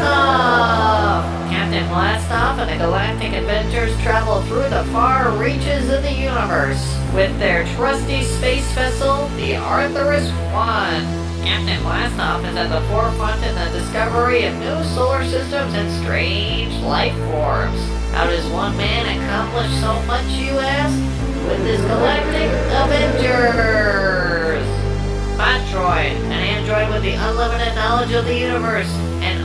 Blastoff Captain Blastoff and the Galactic Adventures travel through the far reaches of the universe with their trusty space vessel, the Arthurus One. Captain Blastoff is at the forefront in the discovery of new solar systems and strange life forms. How does one man accomplish so much, you ask? With his Galactic Avengers! Botroid, an android with the unlimited knowledge of the universe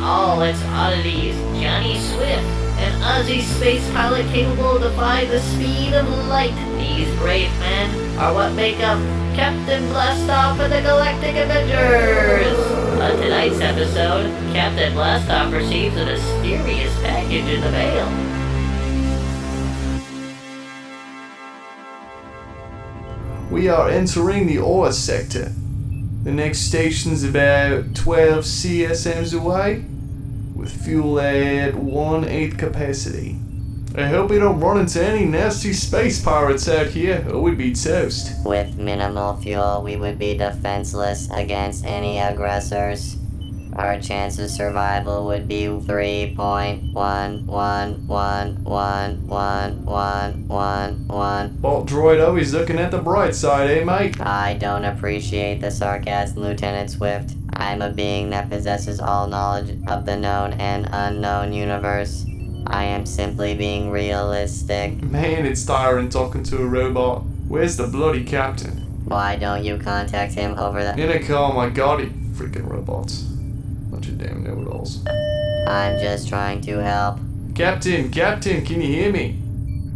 all its oddities. Johnny Swift, an Aussie space pilot capable of defying the speed of light. These brave men are what make up Captain Blastoff and the Galactic Avengers. On tonight's episode, Captain Blastoff receives a mysterious package in the mail. We are entering the ore sector. The next station's about 12 CSMs away, with fuel at 1 8 capacity. I hope we don't run into any nasty space pirates out here, or we'd be toast. With minimal fuel, we would be defenseless against any aggressors. Our chance of survival would be 3.11111111. Bolt droid always looking at the bright side, eh, mate? I don't appreciate the sarcasm, Lieutenant Swift. I'm a being that possesses all knowledge of the known and unknown universe. I am simply being realistic. Man, it's tiring talking to a robot. Where's the bloody captain? Why don't you contact him over the. Intercom, I got it. Freaking robots. Bunch of damn know-it-alls. I'm just trying to help. Captain, Captain, can you hear me?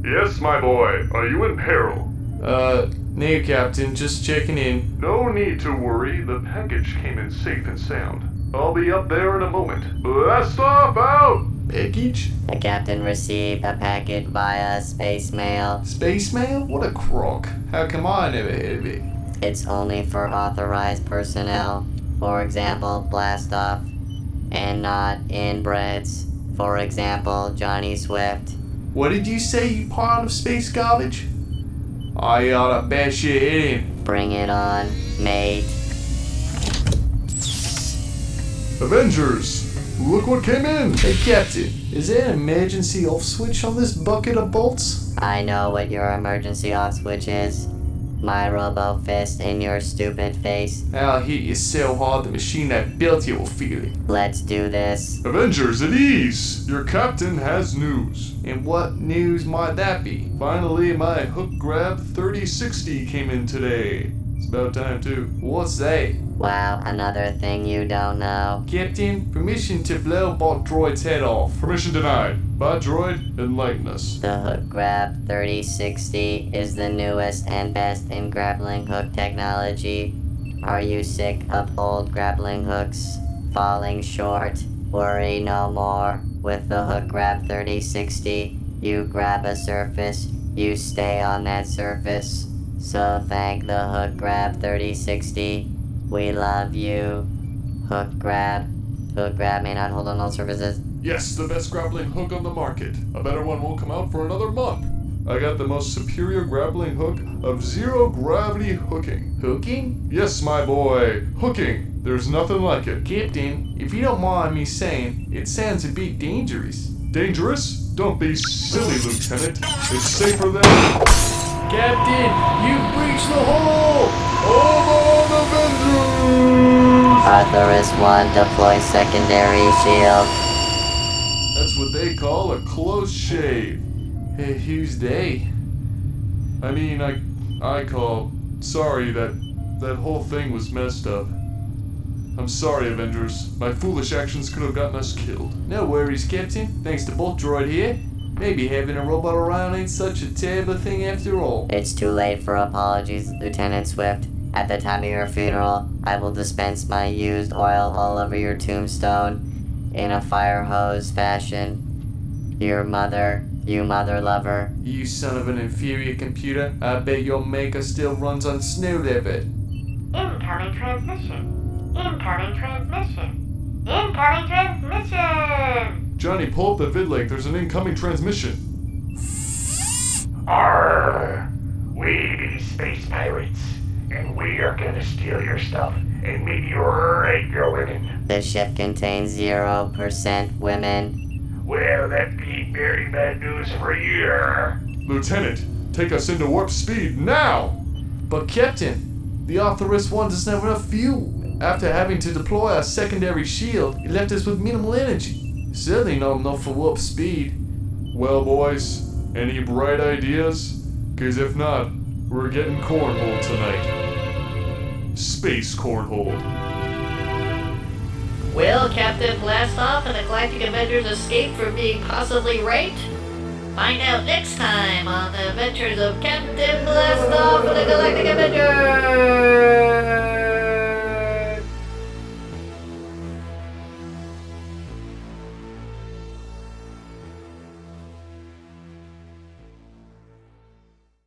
Yes, my boy. Are you in peril? Uh, no, Captain, just checking in. No need to worry. The package came in safe and sound. I'll be up there in a moment. Blastoff out! Package? The captain received a package via space mail. Space mail? What a crock. How come I never heard of it? It's only for authorized personnel. For example, Blastoff. And not inbreds. For example, Johnny Swift. What did you say, you pile of space garbage? I oughta bash your head in. Bring it on, mate. Avengers! Look what came in! Hey, Captain, is there an emergency off switch on this bucket of bolts? I know what your emergency off switch is. My robo fist in your stupid face. I'll hit you so hard the machine that built you will feel it. Let's do this. Avengers at ease! Your captain has news. And what news might that be? Finally, my hook grab 3060 came in today. It's about time, too. What's that? Wow, another thing you don't know. Captain, permission to blow Bot Droid's head off. Permission denied. Bot droid, enlighten us. The Hook Grab 3060 is the newest and best in grappling hook technology. Are you sick of old grappling hooks falling short? Worry no more. With the Hook Grab 3060, you grab a surface, you stay on that surface. So thank the Hook Grab 3060. We love you. Hook Grab. Hook Grab may not hold on all surfaces. Yes, the best grappling hook on the market. A better one won't come out for another month. I got the most superior grappling hook of zero gravity hooking. Hooking? Yes, my boy, hooking. There's nothing like it. Captain, if you don't mind me saying, it sounds a bit dangerous. Dangerous? Don't be silly, Lieutenant. It's safer than. Captain, you've breached the hole! All on Avengers! Arthurus 1 deploy secondary shield. That's what they call a close shave. Hey, who's they? I mean, I, I call. Sorry that that whole thing was messed up. I'm sorry, Avengers. My foolish actions could have gotten us killed. No worries, Captain. Thanks to Bolt Droid here. Maybe having a robot around ain't such a terrible thing after all. It's too late for apologies, Lieutenant Swift. At the time of your funeral, I will dispense my used oil all over your tombstone in a fire hose fashion. Your mother, you mother lover. You son of an inferior computer. I bet your maker still runs on snow leopard. Incoming transmission. Incoming transmission. Incoming transmission. Johnny, pull up the vid link. There's an incoming transmission. Arr! We be space pirates, and we are gonna steal your stuff and meteorate your women. The ship contains 0% women. Well, that be very bad news for you. Lieutenant, take us into warp speed now! But Captain, the Arthurus 1 doesn't have enough fuel. After having to deploy our secondary shield, it left us with minimal energy. Certainly not enough for warp speed. Well, boys, any bright ideas? Cause if not, we're getting cornhole tonight. Space cornhole. Well, Captain Blastoff and the Galactic Avengers escape from being possibly raped? Find out next time on the adventures of Captain Blastoff and the Galactic Avengers!